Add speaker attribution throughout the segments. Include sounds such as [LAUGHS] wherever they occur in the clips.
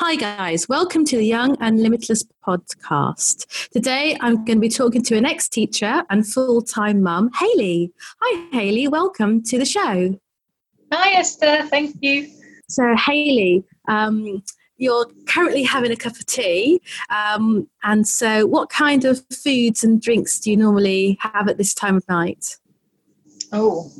Speaker 1: Hi, guys. Welcome to the Young and Limitless podcast. Today, I'm going to be talking to an ex teacher and full time mum, Hayley. Hi, Hayley. Welcome to the show.
Speaker 2: Hi, Esther. Thank you.
Speaker 1: So, Hayley, um, you're currently having a cup of tea. Um, and so, what kind of foods and drinks do you normally have at this time of night?
Speaker 2: Oh,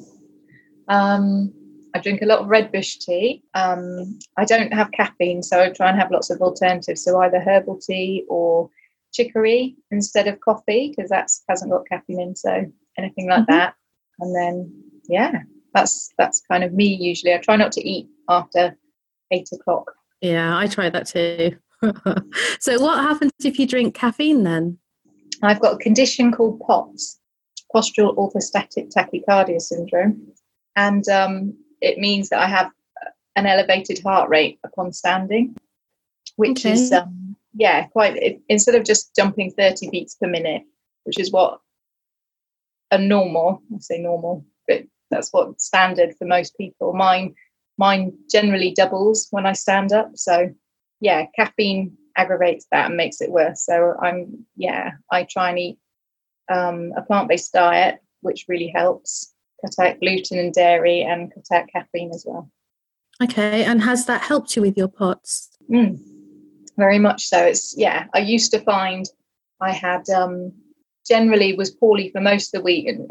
Speaker 2: um, I drink a lot of red bush tea. Um, I don't have caffeine, so I try and have lots of alternatives. So either herbal tea or chicory instead of coffee because that hasn't got caffeine in. So anything like mm-hmm. that. And then yeah, that's that's kind of me usually. I try not to eat after eight o'clock.
Speaker 1: Yeah, I try that too. [LAUGHS] so what happens if you drink caffeine then?
Speaker 2: I've got a condition called POTS, postural orthostatic tachycardia syndrome, and um, it means that I have an elevated heart rate upon standing, which okay. is um, yeah, quite. It, instead of just jumping thirty beats per minute, which is what a normal, I say normal, but that's what standard for most people. Mine, mine generally doubles when I stand up. So yeah, caffeine aggravates that and makes it worse. So I'm yeah, I try and eat um, a plant-based diet, which really helps cut out gluten and dairy and cut out caffeine as well.
Speaker 1: Okay, and has that helped you with your POTS?
Speaker 2: Mm, very much so. It's yeah. I used to find I had um, generally was poorly for most of the week, and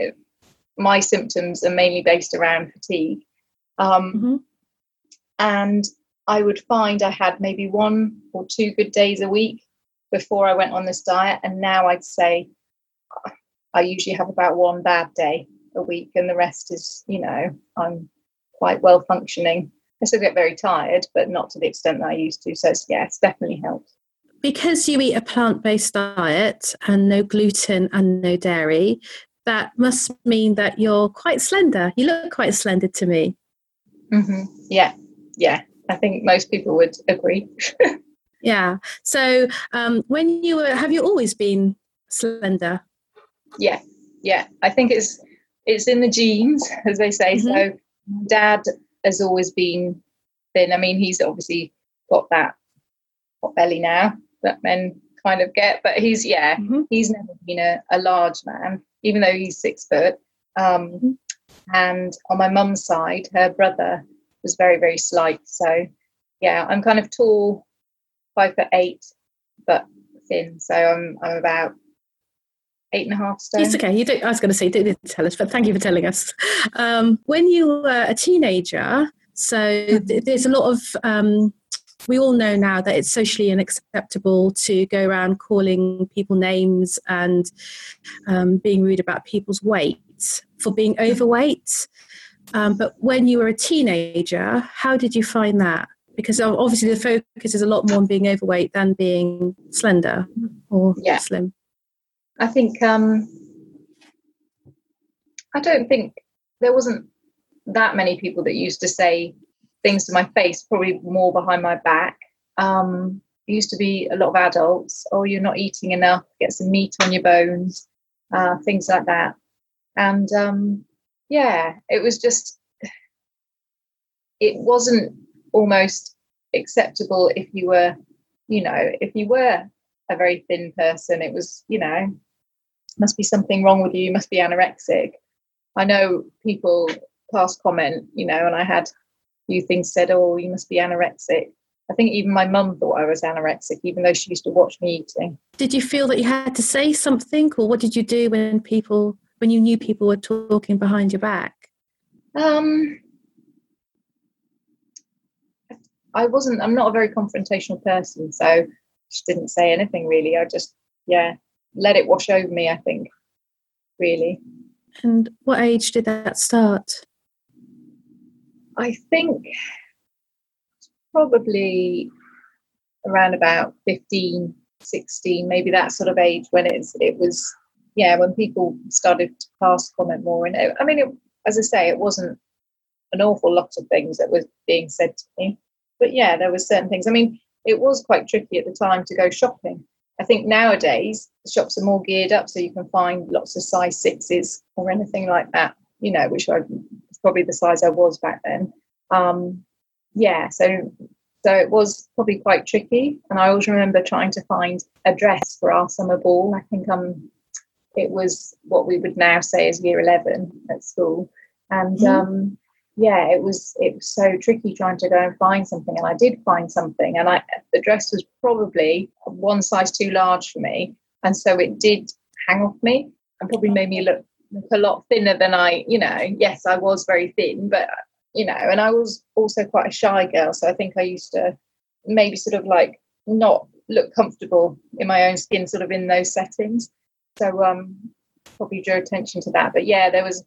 Speaker 2: my symptoms are mainly based around fatigue. Um, mm-hmm. And I would find I had maybe one or two good days a week before I went on this diet, and now I'd say I usually have about one bad day a week, and the rest is, you know, I'm quite well functioning. I still get very tired, but not to the extent that I used to. So, it's, yeah, it's definitely helped.
Speaker 1: Because you eat a plant based diet and no gluten and no dairy, that must mean that you're quite slender. You look quite slender to me.
Speaker 2: Mm-hmm. Yeah, yeah. I think most people would agree. [LAUGHS]
Speaker 1: yeah. So, um, when you were, have you always been slender?
Speaker 2: Yeah, yeah. I think it's it's in the genes, as they say. Mm-hmm. So dad has always been thin. I mean, he's obviously got that pot belly now that men kind of get, but he's yeah, mm-hmm. he's never been a, a, large man, even though he's six foot. Um, mm-hmm. And on my mum's side, her brother was very very slight. So yeah, I'm kind of tall, five foot eight, but thin. So I'm I'm about eight and a half stone.
Speaker 1: It's okay. You I was going to say, didn't tell us, but thank you for telling us. Um, when you were a teenager, so mm-hmm. there's a lot of, um, we all know now that it's socially unacceptable to go around calling people names and um, being rude about people's weight for being mm-hmm. overweight. Um, but when you were a teenager, how did you find that? Because obviously the focus is a lot more on being overweight than being slender or yeah. slim.
Speaker 2: I think um, I don't think there wasn't that many people that used to say things to my face, probably more behind my back. Um, used to be a lot of adults, oh, you're not eating enough, get some meat on your bones, uh, things like that. And um, yeah, it was just, it wasn't almost acceptable if you were, you know, if you were a very thin person, it was, you know, must be something wrong with you, you must be anorexic. I know people past comment, you know, and I had a few things said, oh, you must be anorexic. I think even my mum thought I was anorexic, even though she used to watch me eating.
Speaker 1: Did you feel that you had to say something, or what did you do when people, when you knew people were talking behind your back?
Speaker 2: Um, I wasn't. I'm not a very confrontational person, so just didn't say anything really. I just, yeah, let it wash over me, I think, really.
Speaker 1: And what age did that start?
Speaker 2: I think probably around about 15, 16, maybe that sort of age when it's, it was, yeah, when people started to pass comment more. And it, I mean, it, as I say, it wasn't an awful lot of things that was being said to me. But yeah, there was certain things. I mean, it was quite tricky at the time to go shopping I think nowadays shops are more geared up, so you can find lots of size sixes or anything like that. You know, which I, was probably the size I was back then. Um, yeah, so So it was probably quite tricky. And I always remember trying to find a dress for our summer ball. I think um, it was what we would now say is year 11 at school. And mm. um, yeah, it was it was so tricky trying to go and find something. And I did find something. And I the dress was probably one size too large for me. And so it did hang off me and probably made me look, look a lot thinner than I, you know, yes, I was very thin, but you know, and I was also quite a shy girl. So I think I used to maybe sort of like not look comfortable in my own skin, sort of in those settings. So um, probably drew attention to that. But yeah, there was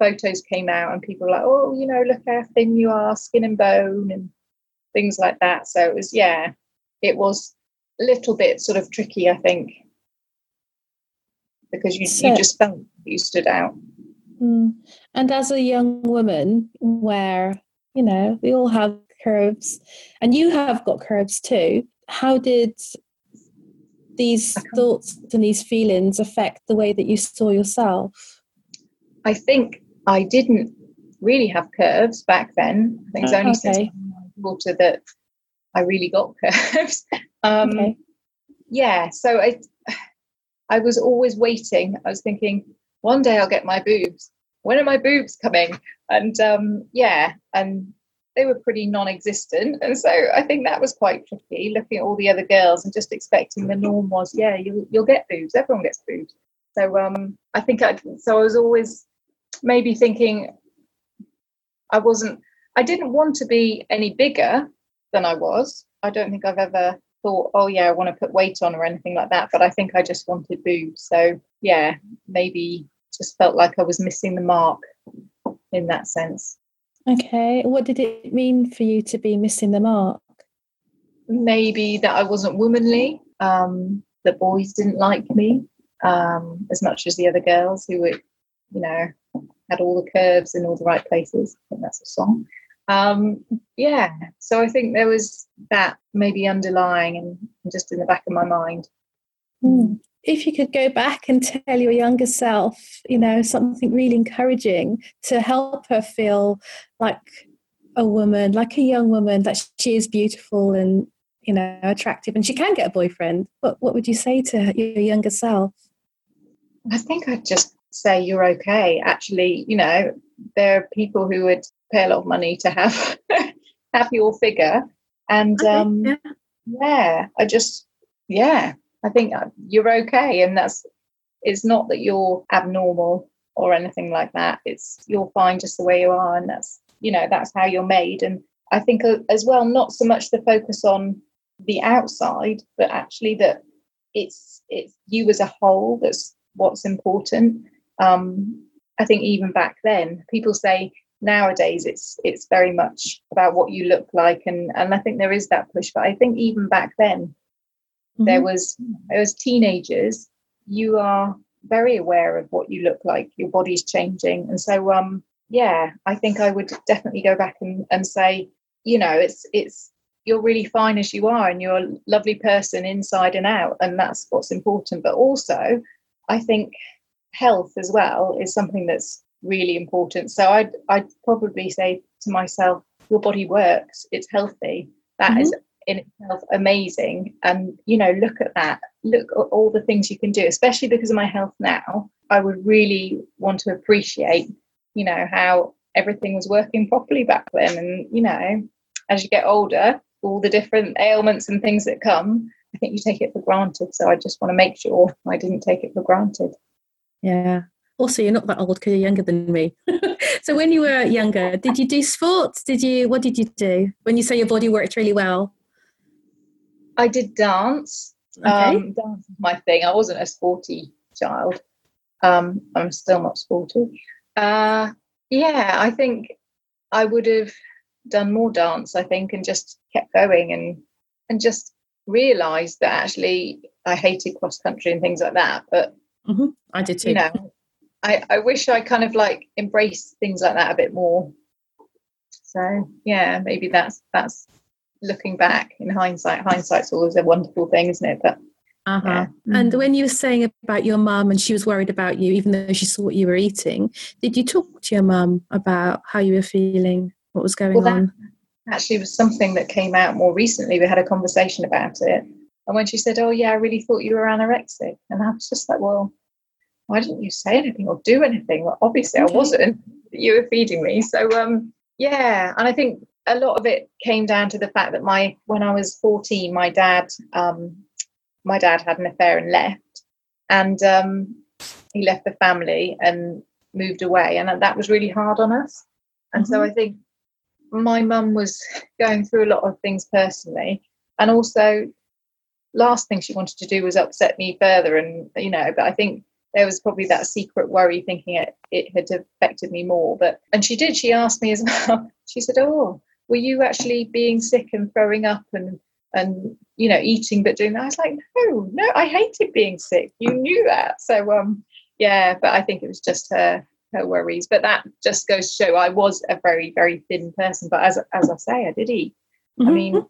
Speaker 2: photos came out and people were like, oh, you know, look how thin you are, skin and bone, and things like that. So it was, yeah, it was a little bit sort of tricky, I think, because you, so, you just felt you stood out.
Speaker 1: Mm. And as a young woman, where, you know, we all have curves, and you have got curves too, how did these thoughts and these feelings affect the way that you saw yourself?
Speaker 2: I think I didn't really have curves back then. I think it's only okay. since water that I really got [LAUGHS] curves. Um, okay. Yeah, so I, I was always waiting. I was thinking, one day I'll get my boobs. When are my boobs coming? And um, yeah, and they were pretty non-existent, and so I think that was quite tricky. Looking at all the other girls and just expecting the norm was, yeah, you, you'll get boobs. Everyone gets boobs. So um, I think I so I was always maybe thinking I wasn't. I didn't want to be any bigger than I was. I don't think I've ever thought, oh yeah, I want to put weight on or anything like that. But I think I just wanted boobs. So yeah, maybe just felt like I was missing the mark in that sense.
Speaker 1: Okay. What did it mean for you to be missing the mark?
Speaker 2: Maybe that I wasn't womanly. Um, the boys didn't like me um, as much as the other girls who were, you know, had all the curves in all the right places. I think that's a song. Um, yeah. So I think there was that maybe underlying and just in the back of my mind.
Speaker 1: Mm if you could go back and tell your younger self, you know, something really encouraging to help her feel like a woman, like a young woman, that she is beautiful and, you know, attractive and she can get a boyfriend, what, what would you say to your younger self?
Speaker 2: I think I'd just say you're okay. Actually, you know, there are people who would pay a lot of money to have [LAUGHS] have your figure. And okay, um yeah. yeah, I just yeah, I think uh, you're okay, and that's it's not that you're abnormal or anything like that. It's you're fine just the way you are, and that's you know that's how you're made. And I think uh, as well, not so much the focus on the outside, but actually that it's it's you as a whole that's what's important. Um, I think even back then, people say nowadays it's it's very much about what you look like, and and I think there is that push. But I think even back then, Mm-hmm. There was was teenagers. You are very aware of what you look like. Your body's changing, and so um yeah, I think I would definitely go back and, and say, you know, it's it's you're really fine as you are, and you're a lovely person inside and out, and that's what's important. But also, I think health as well is something that's really important. So I'd I'd probably say to myself, your body works, it's healthy. That mm-hmm. is in itself amazing. And, you know, look at that. Look at all the things you can do, especially because of my health now. I would really want to appreciate, you know, how everything was working properly back then. And, you know, as you get older, all the different ailments and things that come, I think you take it for granted. So I just want to make sure I didn't take it for granted.
Speaker 1: Yeah. Also, you're not that old because you're younger than me. [LAUGHS] so when you were younger, did you do sports? Did you? What did you do when you say your body worked really well?
Speaker 2: I did dance. Okay. Um, dance was my thing. I wasn't a sporty child. Um, I'm still not sporty. Uh, yeah, I think I would have done more dance. I think, and just kept going and and just realised that actually I hated cross country and things like that. But
Speaker 1: mm-hmm. I did too.
Speaker 2: You know, I I wish I kind of like embraced things like that a bit more. So yeah, maybe that's that's looking back in hindsight, hindsight's always a wonderful thing, isn't it? But
Speaker 1: uh-huh. Yeah. And when you were saying about your mum and she was worried about you, even though she saw what you were eating, did you talk to your mum about how you were feeling, what was going
Speaker 2: well,
Speaker 1: on?
Speaker 2: actually it was something that came out more recently. We had a conversation about it. And when she said, Oh, yeah, I really thought you were anorexic. And I was just like, Well, why didn't you say anything or do anything? Well, obviously, okay. I wasn't. [LAUGHS] You were feeding me. So, um, yeah. And I think a lot of it came down to the fact that my, when I was 14, my dad, um, my dad had an affair and left. And um, he left the family and moved away. And that was really hard on us. And mm-hmm. so I think my mum was [LAUGHS] going through a lot of things personally. And also, last thing she wanted to do was upset me further. And, you know, but I think there was probably that secret worry thinking it, it had affected me more. But, and she did, she asked me as [LAUGHS] well, she said, Oh, were you actually being sick and throwing up and, and, you know, eating but doing that? I was like, No, no, I hated being sick. You knew that. So, um, yeah, but I think it was just her her worries. But that just goes to show I was a very, very thin person. But as as I say, I did eat. Mm-hmm. I mean,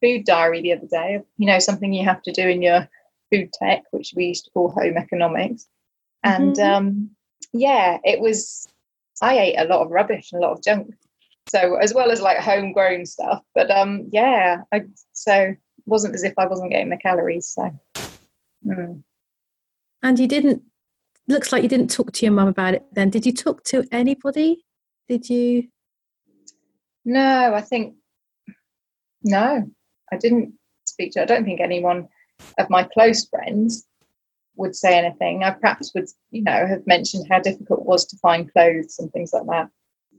Speaker 2: food diary the other day, you know, something you have to do in your food tech, which we used to call home economics. And mm-hmm. um, yeah, it was, I ate a lot of rubbish and a lot of junk. So, as well as like homegrown stuff. But um, yeah, I, so it wasn't as if I wasn't getting the calories. So, mm.
Speaker 1: and you didn't looks like you didn't talk to your mum about it then. Did you talk to anybody? Did you?
Speaker 2: No, I think no, I didn't speak to. I don't think anyone of my close friends would say anything. I perhaps would, you know, have mentioned how difficult it was to find clothes and things like that.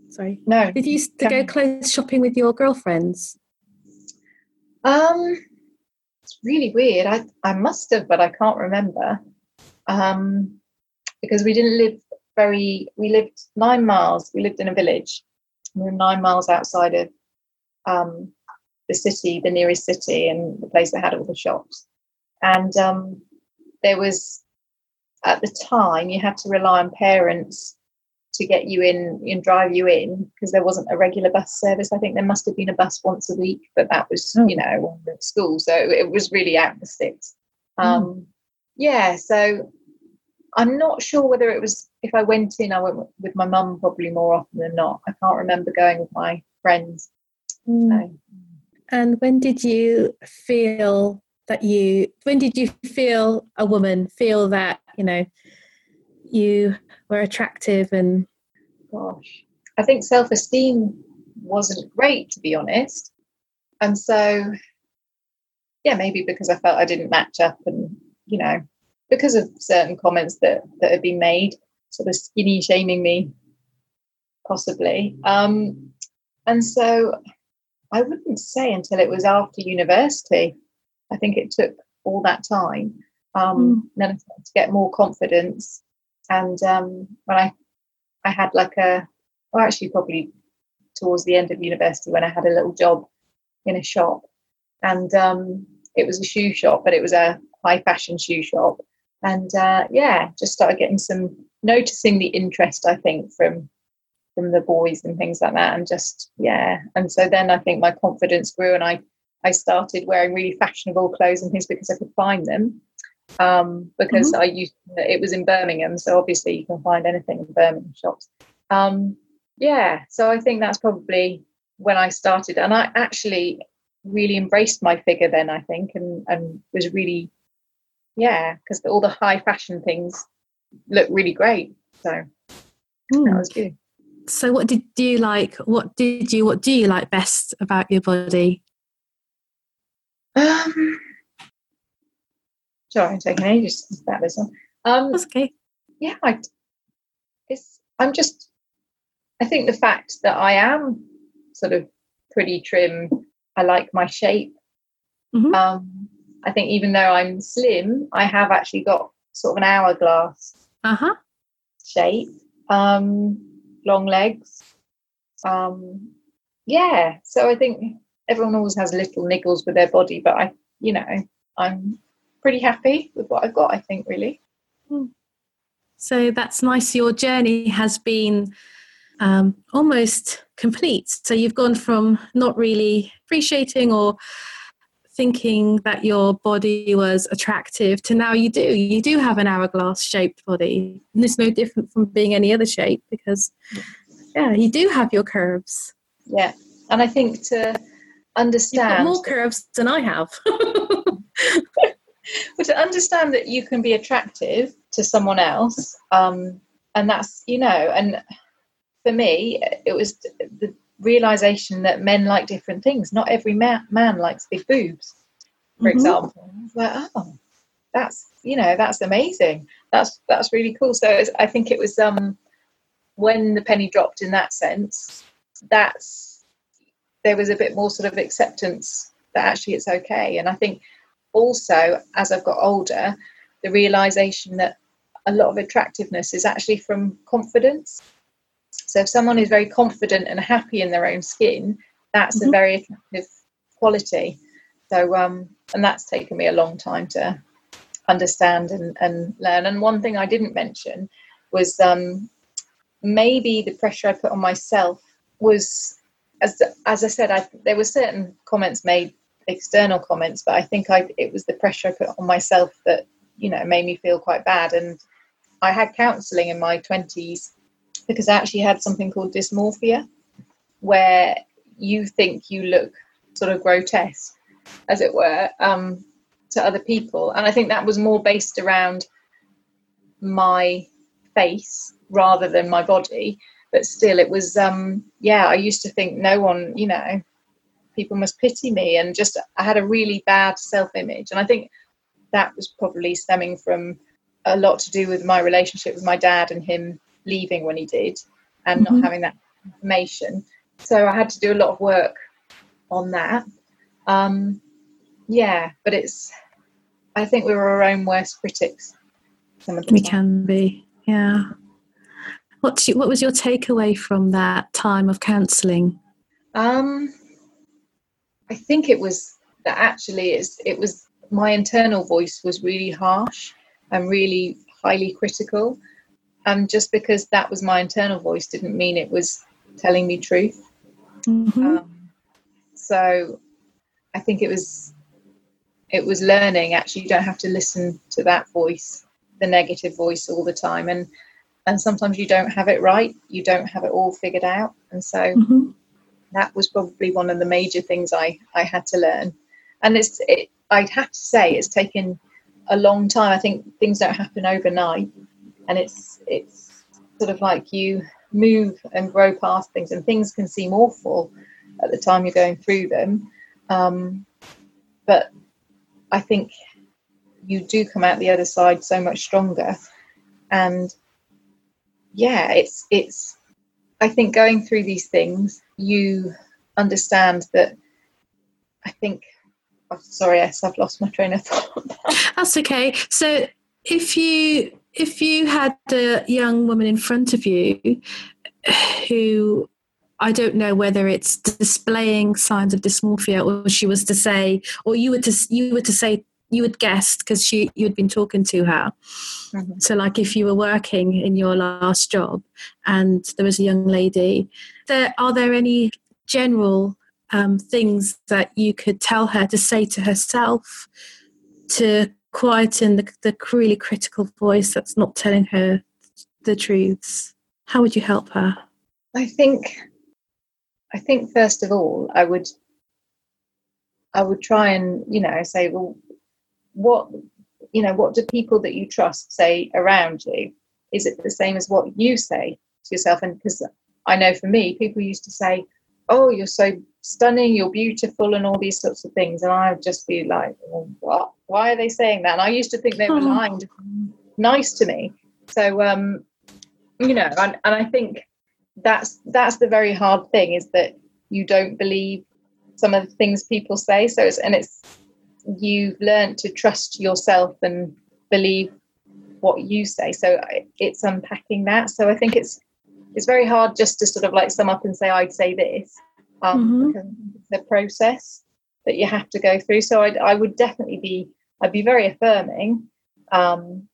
Speaker 1: Sorry,
Speaker 2: no.
Speaker 1: Did you used to go clothes shopping with your girlfriends?
Speaker 2: Um, it's really weird. I I must have, but I can't remember. Um, because we didn't live very, we lived nine miles, we lived in a village. We were nine miles outside of um, the city, the nearest city, and the place that had all the shops. And um, there was, at the time, you had to rely on parents to get you in and drive you in because there wasn't a regular bus service. I think there must have been a bus once a week, but that was, oh. you know, at school. So it was really out of the sticks. Hmm. Um, mm. Yeah, so I'm not sure whether it was if I went in, I went with my mum probably more often than not. I can't remember going with my friends.
Speaker 1: Mm. So. And when did you feel that you? When did you feel a woman feel that you know you were attractive and?
Speaker 2: Gosh, I think self-esteem wasn't great to be honest, and so yeah, maybe because I felt I didn't match up, and you know, because of certain comments that that have been made, sort of skinny shaming me, possibly. Um, and so I wouldn't say until it was after university. I think it took all that time. Um, mm. Then I started to get more confidence, and um, when I I had like a well, actually probably towards the end of university when I had a little job in a shop, and um, it was a shoe shop, but it was a high fashion shoe shop, and uh, yeah, just started getting some noticing the interest. I think from from the boys and things like that, and just yeah, and so then I think my confidence grew, and I I started wearing really fashionable clothes and things because I could find them. Um, because mm-hmm. I used it was in Birmingham, so obviously you can find anything in Birmingham shops. Um, yeah, so I think that's probably when I started, and I actually really embraced my figure then. I think, and and was really yeah, because all the high fashion things look really great. So mm. that hmm. was good.
Speaker 1: So, what did you like? What did you? What do you like best about your body?
Speaker 2: Um, sorry, I'm taking ages about this one. Um,
Speaker 1: That's okay.
Speaker 2: Yeah, I, it's. I'm just. I think the fact that I am sort of pretty trim. I like my shape. Mm-hmm. Um, I think even though I'm slim, I have actually got sort of an hourglass
Speaker 1: uh-huh.
Speaker 2: shape, um, long legs. Um, yeah, so I think everyone always has little niggles with their body, but I, you know, I'm pretty happy with what I've got. I think really.
Speaker 1: Hmm. So that's nice. Your journey has been um, almost complete. So you've gone from not really appreciating or thinking that your body was attractive to now you do. You do have an hourglass shaped body. And it's no different from being any other shape because, yeah, you do have your curves.
Speaker 2: Yeah. and I think to understand
Speaker 1: more curves than I have. [LAUGHS]
Speaker 2: but to understand that you can be attractive to someone else, um, and that's you know, and for me, it was the realization that men like different things. Not every man, man likes big boobs, for mm-hmm. example. Like, oh, that's you know, that's amazing. That's that's really cool. So I think it was um, when the penny dropped in that sense. That's there was a bit more sort of acceptance that actually it's okay. And I think also as I've got older, the realization that a lot of attractiveness is actually from confidence. So if someone is very confident and happy in their own skin, that's mm-hmm. a very attractive quality. So um, and that's taken me a long time to understand and, and learn. And one thing I didn't mention was um, maybe the pressure I put on myself was as as I said, I, there were certain comments made, external comments, but I think I it was the pressure I put on myself that you know made me feel quite bad. And I had counselling in my twenties because I actually had something called dysmorphia, where you think you look sort of grotesque, as it were, um, to other people. And I think that was more based around my face rather than my body but still it was um yeah i used to think no one you know people must pity me and just i had a really bad self-image and i think that was probably stemming from a lot to do with my relationship with my dad and him leaving when he did and mm-hmm. not having that information so i had to do a lot of work on that um yeah but it's i think we were our own worst critics
Speaker 1: we time. can be yeah What's your, what was your takeaway from that time of counselling?
Speaker 2: Um, I think it was that actually it's, it was my internal voice was really harsh and really highly critical. And just because that was my internal voice didn't mean it was telling me truth. Mm-hmm. Um, so I think it was it was learning actually you don't have to listen to that voice the negative voice all the time and and sometimes you don't have it right you don't have it all figured out. And so mm-hmm. that was probably one of the major things i i had to learn. And it's it, i'd have to say it's taken a long time. I think things don't happen overnight. And it's it's sort of like you move and grow past things and things can seem awful at the time you're going through them. Um, but i think you do come out the other side so much stronger. And yeah, it's it's. I think going through these things, you understand that. I think. Oh, sorry, yes, I've lost my train of thought.
Speaker 1: That's okay. So if you if you had a young woman in front of you who I don't know whether it's displaying signs of dysmorphia or she was to say or you were to you were to say you had guessed because you had been talking to her. Mm-hmm. So, like if you were working in your last job and there was a young lady, there are there any general um, things that you could tell her to say to herself to quieten the, the really critical voice that's not telling her the truths? How would you help her?
Speaker 2: I think, I think first of all, I would, I would try and you know say, well, what you know what do people that you trust say around you? Is it the same as what you say to yourself? And because i know for me people used to say oh you're so stunning you're beautiful and all these sorts of things. And i would just be like well, what? Why are they saying that? And i used to think they were oh. lying nice to me. So um you know and, and i think that's that's the very hard thing is that you don't believe some of the things people say. So it's and it's you've learned to trust yourself and believe what you say. So it's unpacking that. So I think it's it's very hard just to sort of like sum up and say I'd say this. Um, mm-hmm. the process that you have to go through. So I'd, I would definitely be I'd be very affirming, um,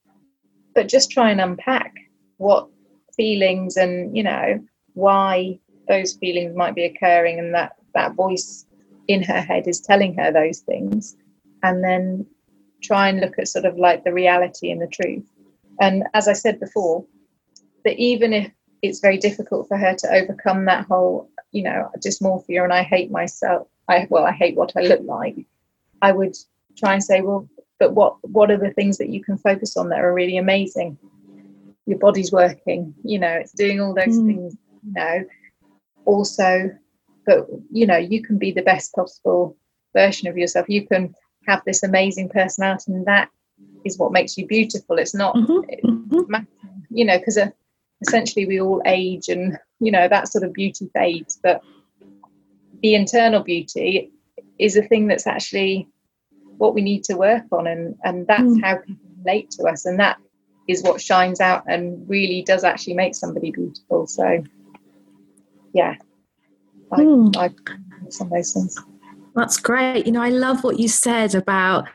Speaker 2: but just try and unpack what feelings and you know why those feelings might be occurring and that that voice in her head is telling her those things and then try and look at sort of like the reality and the truth. And as I said before, that even if it's very difficult for her to overcome that whole you know, dysmorphia and I hate myself, I well, I hate what I look like, I would try and say, well, but what what are the things that you can focus on that are really amazing? Your body's working, you know, it's doing all those mm. things, you know. Also, but you know, you can be the best possible version of yourself. You can have this amazing personality, and that is what makes you beautiful. It's not, mm-hmm. mm-hmm. you know, because uh, essentially we all age and you know that sort of beauty fades but the internal beauty is a thing that's actually what we need to work on and and that's mm. how people relate to us and that is what shines out and really does actually make somebody beautiful so yeah I, mm. I some of those things
Speaker 1: that's great you know i love what you said about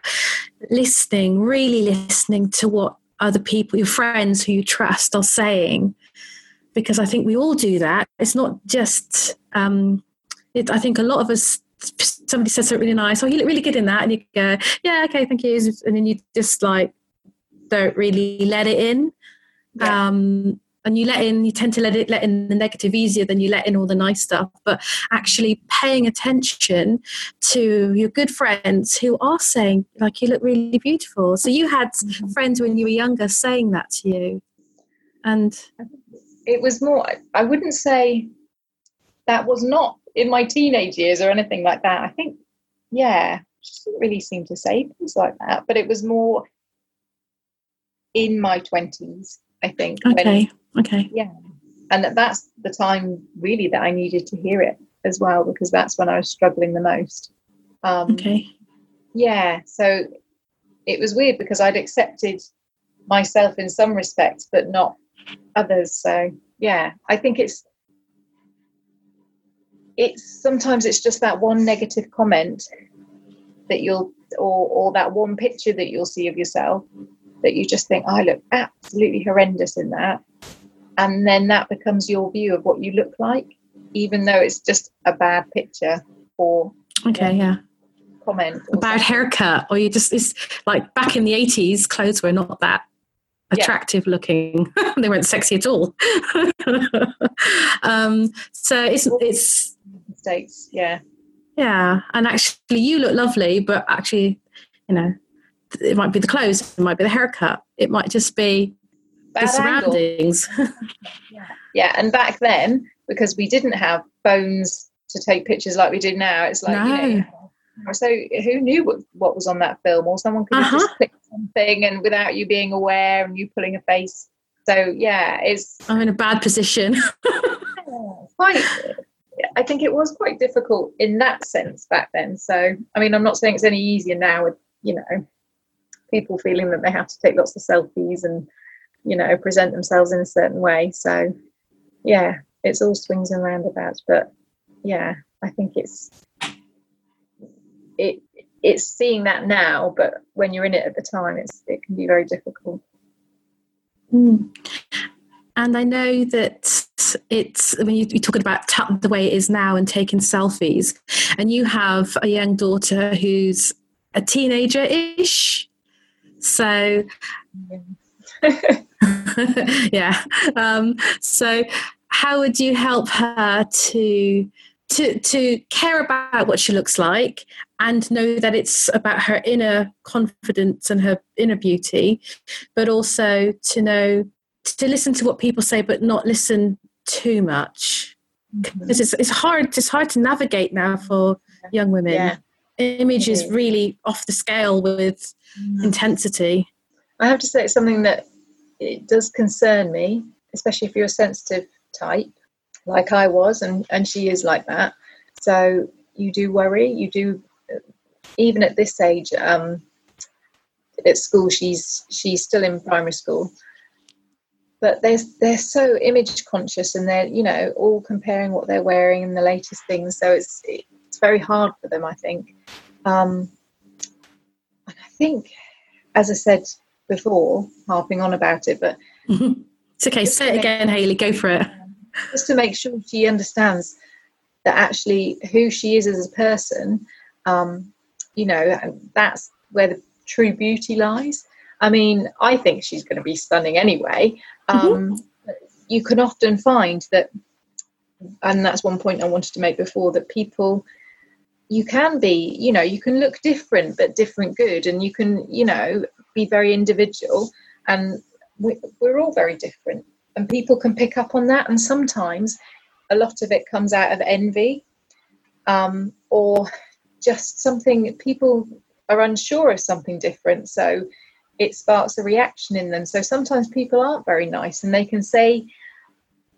Speaker 1: listening really listening to what other people, your friends who you trust, are saying. Because I think we all do that. It's not just, um, it, I think a lot of us, somebody says something really nice, oh, you look really good in that. And you go, yeah, okay, thank you. And then you just like don't really let it in. Yeah. Um, and you let in you tend to let it let in the negative easier than you let in all the nice stuff. But actually paying attention to your good friends who are saying like you look really beautiful. So you had mm-hmm. friends when you were younger saying that to you. And
Speaker 2: it was more i wouldn't say that was not in my teenage years or anything like that. I think yeah she didn't really seem to say things like that. But it was more in my 20s I think.
Speaker 1: Okay. When, okay.
Speaker 2: Yeah. And that that's the time really that I needed to hear it as well, because that's when I was struggling the most.
Speaker 1: Um, okay.
Speaker 2: Yeah. So it was weird because I'd accepted myself in some respects, but not others. So yeah, I think it's it's sometimes it's just that one negative comment that you'll or or that one picture that you'll see of yourself that you just think, I look absolutely horrendous in that. And then that becomes your view of what you look like, even though it's just a bad picture or
Speaker 1: okay, yeah.
Speaker 2: Comment
Speaker 1: a bad haircut, or you just it's like back in the eighties, clothes were not that attractive yeah. looking. [LAUGHS] they weren't sexy at all. [LAUGHS] um, so it's it's
Speaker 2: mistakes, yeah,
Speaker 1: yeah. And actually, you look lovely, but actually, you know, it might be the clothes, it might be the haircut, it might just be Bad the surroundings.
Speaker 2: yeah. [LAUGHS] yeah, and back then, because we didn't have phones to take pictures like we do now, it's like, no. you know, so who knew what, what was on that film or someone could uh-huh. just click something and without you being aware and you pulling a face so yeah it's
Speaker 1: i'm in a bad position [LAUGHS]
Speaker 2: quite i think it was quite difficult in that sense back then so i mean i'm not saying it's any easier now with you know people feeling that they have to take lots of selfies and you know present themselves in a certain way. So yeah it's all swings and roundabouts. But yeah i think it's it it's seeing that now but when you're in it at the time it's it can be very difficult.
Speaker 1: Mm. and i know that it's I mean you, are talking about t- the way it is now and taking selfies. And you have a young daughter who's a teenager ish so, [LAUGHS] yeah. Um, so, how would you help her to to to care about what she looks like and know that it's about her inner confidence and her inner beauty, but also to know to listen to what people say, but not listen too much because mm-hmm. it's, it's hard it's hard to navigate now for young women yeah. Image is really off the scale with mm. intensity.
Speaker 2: I have to say, it's something that it does concern me, especially if you're a sensitive type, like I was, and, and she is like that. So you do worry. You do, even at this age, um, at school, she's she's still in primary school, but they're they're so image conscious, and they're you know all comparing what they're wearing and the latest things. So it's it's very hard for them, I think. Um, I think, as I said before, harping on about it, but
Speaker 1: mm-hmm. it's okay. Say it again, Hayley. Go for it.
Speaker 2: Just to make sure she understands that actually who she is as a person, um, you know, that's where the true beauty lies. I mean, I think she's going to be stunning anyway. Um, mm-hmm. You can often find that and that's one point I wanted to make before that people you can be you know you can look different but different good and you can you know be very individual and we, we're all very different and people can pick up on that and sometimes a lot of it comes out of envy um, or just something people are unsure of something different so it sparks a reaction in them. So sometimes people aren't very nice and they can say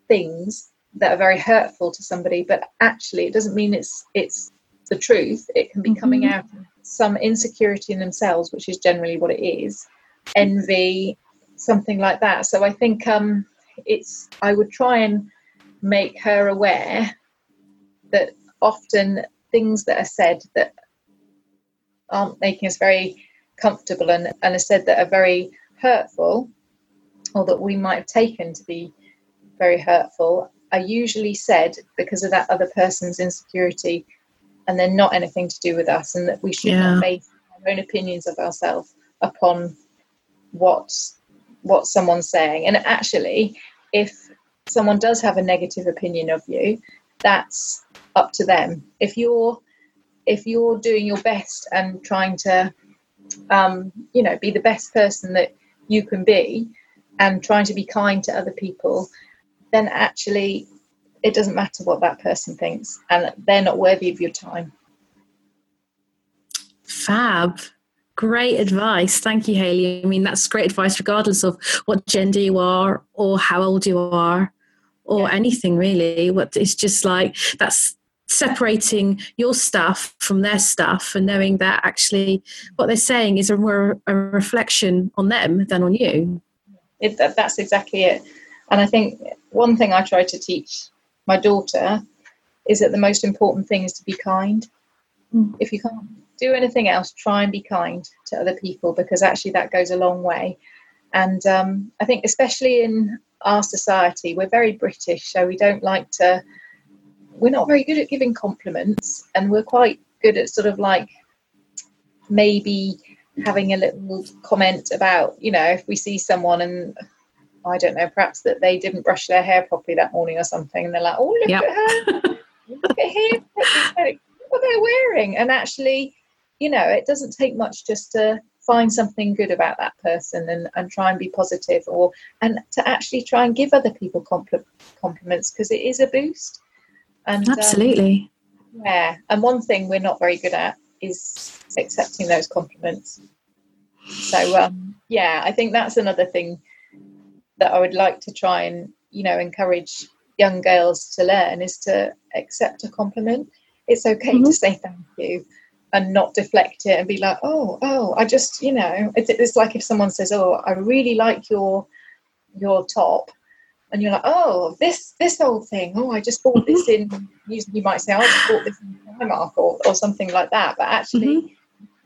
Speaker 2: things that are very hurtful to somebody but actually it doesn't mean it's it's the truth it can be coming mm-hmm. out some insecurity in themselves which is generally what it is envy something like that so i think um it's i would try and make her aware that often things that are said that aren't making us very comfortable and, and are said that are very hurtful or that we might have taken to be very hurtful are usually said because of that other person's insecurity and they're not anything to do with us and that we should yeah. not base our own opinions of ourselves upon what what someone's saying and actually if someone does have a negative opinion of you that's up to them if you're if you're doing your best and trying to um, you know be the best person that you can be and trying to be kind to other people then actually it doesn't matter what that person thinks and they're not worthy of your time.
Speaker 1: Fab. Great advice. Thank you haley i mean that's great advice regardless of what gender you are or how old you are or yeah. anything really. What it's just like that's separating your stuff from their stuff and knowing that actually what they're saying is a more a reflection on them than on you.
Speaker 2: It, that, that's exactly it. And i think one thing i try to teach my daughter is that the most important thing is to be kind. Mm. If you can't do anything else, try and be kind to other people because actually that goes a long way. And um, I think, especially in our society, we're very British, so we don't like to, we're not very good at giving compliments, and we're quite good at sort of like maybe having a little comment about, you know, if we see someone and I don't know, perhaps that they didn't brush their hair properly that morning or something, and they're like, "Oh, look yep. at her! look at him! [LAUGHS] What they're wearing!" And actually, you know, it doesn't take much just to find something good about that person and, and try and be positive or and to actually try and give other people compl- compliments because it is a boost
Speaker 1: and um, absolutely
Speaker 2: um, yeah and one thing we're not very good at is accepting those compliments so um, yeah i think that's another thing that I would like to try and you know encourage young girls to learn is to accept a compliment. It's okay mm-hmm. to say thank you and not deflect it and be like, oh, oh, I just, you know, it's, it's like if someone says, oh, I really like your your top, and you're like, oh, this this old thing, oh, I just bought this mm-hmm. in. You, you might say, oh, I just bought this in Primark or or something like that, but actually. Mm-hmm.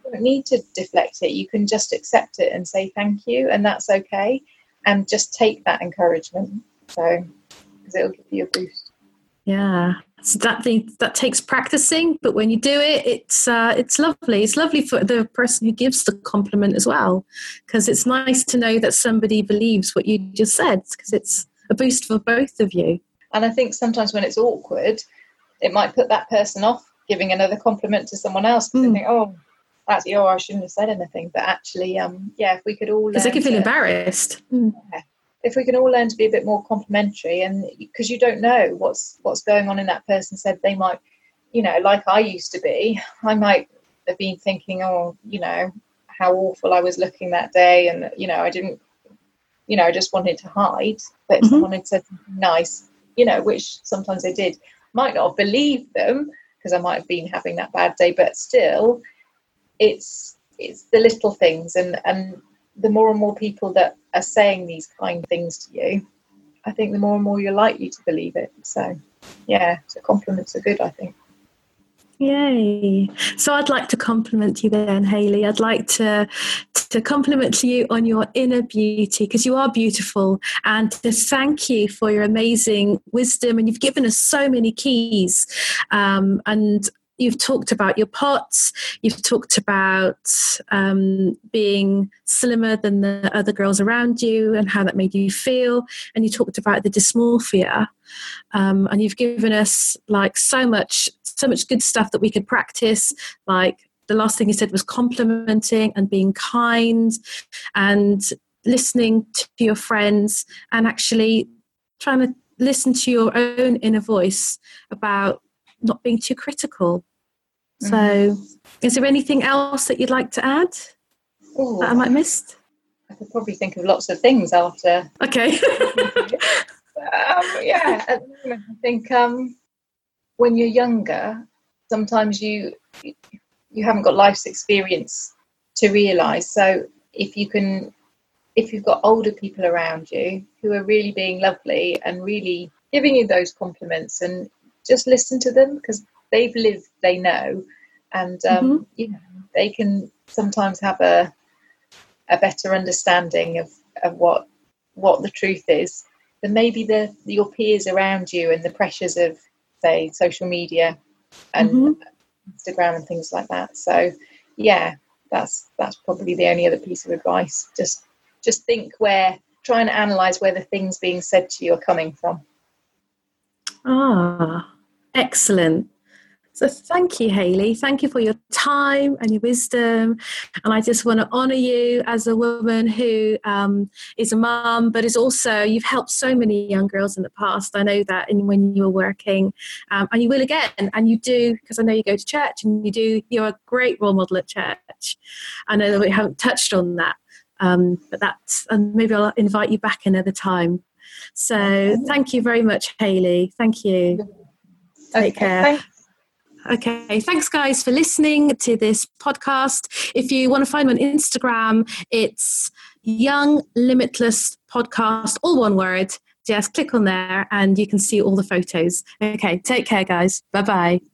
Speaker 2: You don't need to deflect it. You can just accept it and say thank you, and that's okay and just take that encouragement. So, because it'll give you a boost.
Speaker 1: Yeah, so that thing, that takes practicing, but when you do it, it's uh, it's lovely. It's lovely for the person who gives the compliment as well, because it's nice to know that somebody believes what you just said, because it's a boost for both of you.
Speaker 2: And I think sometimes when it's awkward, it might put that person off giving another compliment to someone else because mm. they think, oh, actually, oh, I shouldn't have said anything. But actually, um, yeah, if we could all
Speaker 1: because they could feel embarrassed.
Speaker 2: Yeah, if we can all learn to be a bit more complimentary, and because you don't know what's what's going on in that person said they might, you know, like I used to be, I might have been thinking, oh, you know, how awful I was looking that day, and you know, I didn't, you know, I just wanted to hide. But mm-hmm. someone had said nice, you know, which sometimes they did, might not have believed them because I might have been having that bad day, but still, it's it's the little things and and the more and more people that are saying these kind things to you i think the more and more you're likely to believe it. So yeah so compliments are good i think.
Speaker 1: Yay. So I'd like to compliment you then, Hayley. I'd like to to compliment you on your inner beauty because you are beautiful. And to thank you for your amazing wisdom. And you've given us so many keys. Um, and you've talked about your POTS, you've talked about um, being slimmer than the other girls around you and how that made you feel, and you talked about the dysmorphia, um, and you've given us like so much, so much good stuff that we could practice, like the last thing you said was complimenting and being kind and listening to your friends and actually trying to listen to your own inner voice about not being too critical. So, is there anything else that you'd like to add Ooh, that I might missed?
Speaker 2: I could probably think of lots of things after.
Speaker 1: Okay. [LAUGHS]
Speaker 2: um, yeah, at the moment, I think um, when you're younger, sometimes you you haven't got life's experience to realise. So if you can if you've got older people around you who are really being lovely and really giving you those compliments and just listen to them because they've lived, they know, and um, mm-hmm. you know they can sometimes have a a better understanding of, of what what the truth is than maybe the your peers around you and the pressures of say social media and mm-hmm. Instagram and things like that. So yeah, that's that's probably the only other piece of advice. Just just think where, try and analyze where the things being said to you are coming from.
Speaker 1: Ah, excellent. So thank you, Hayley. Thank you for your time and your wisdom. And I just want to honour you as a woman who um, is a mum, but is also, you've helped so many young girls in the past. I know that in, when you were working, um, and you will again. And you do, because I know you go to church and you do, you're a great role model at church. I know that we haven't touched on that. Um, but that's, and maybe I'll invite you back another time. So thank you very much, Hayley. Thank you. Take okay, care. Thanks. Okay, thanks guys for listening to this podcast. If you want to find me on Instagram, it's Young Limitless Podcast, all one word. Just click on there and you can see all the photos. Okay, take care, guys. Bye bye.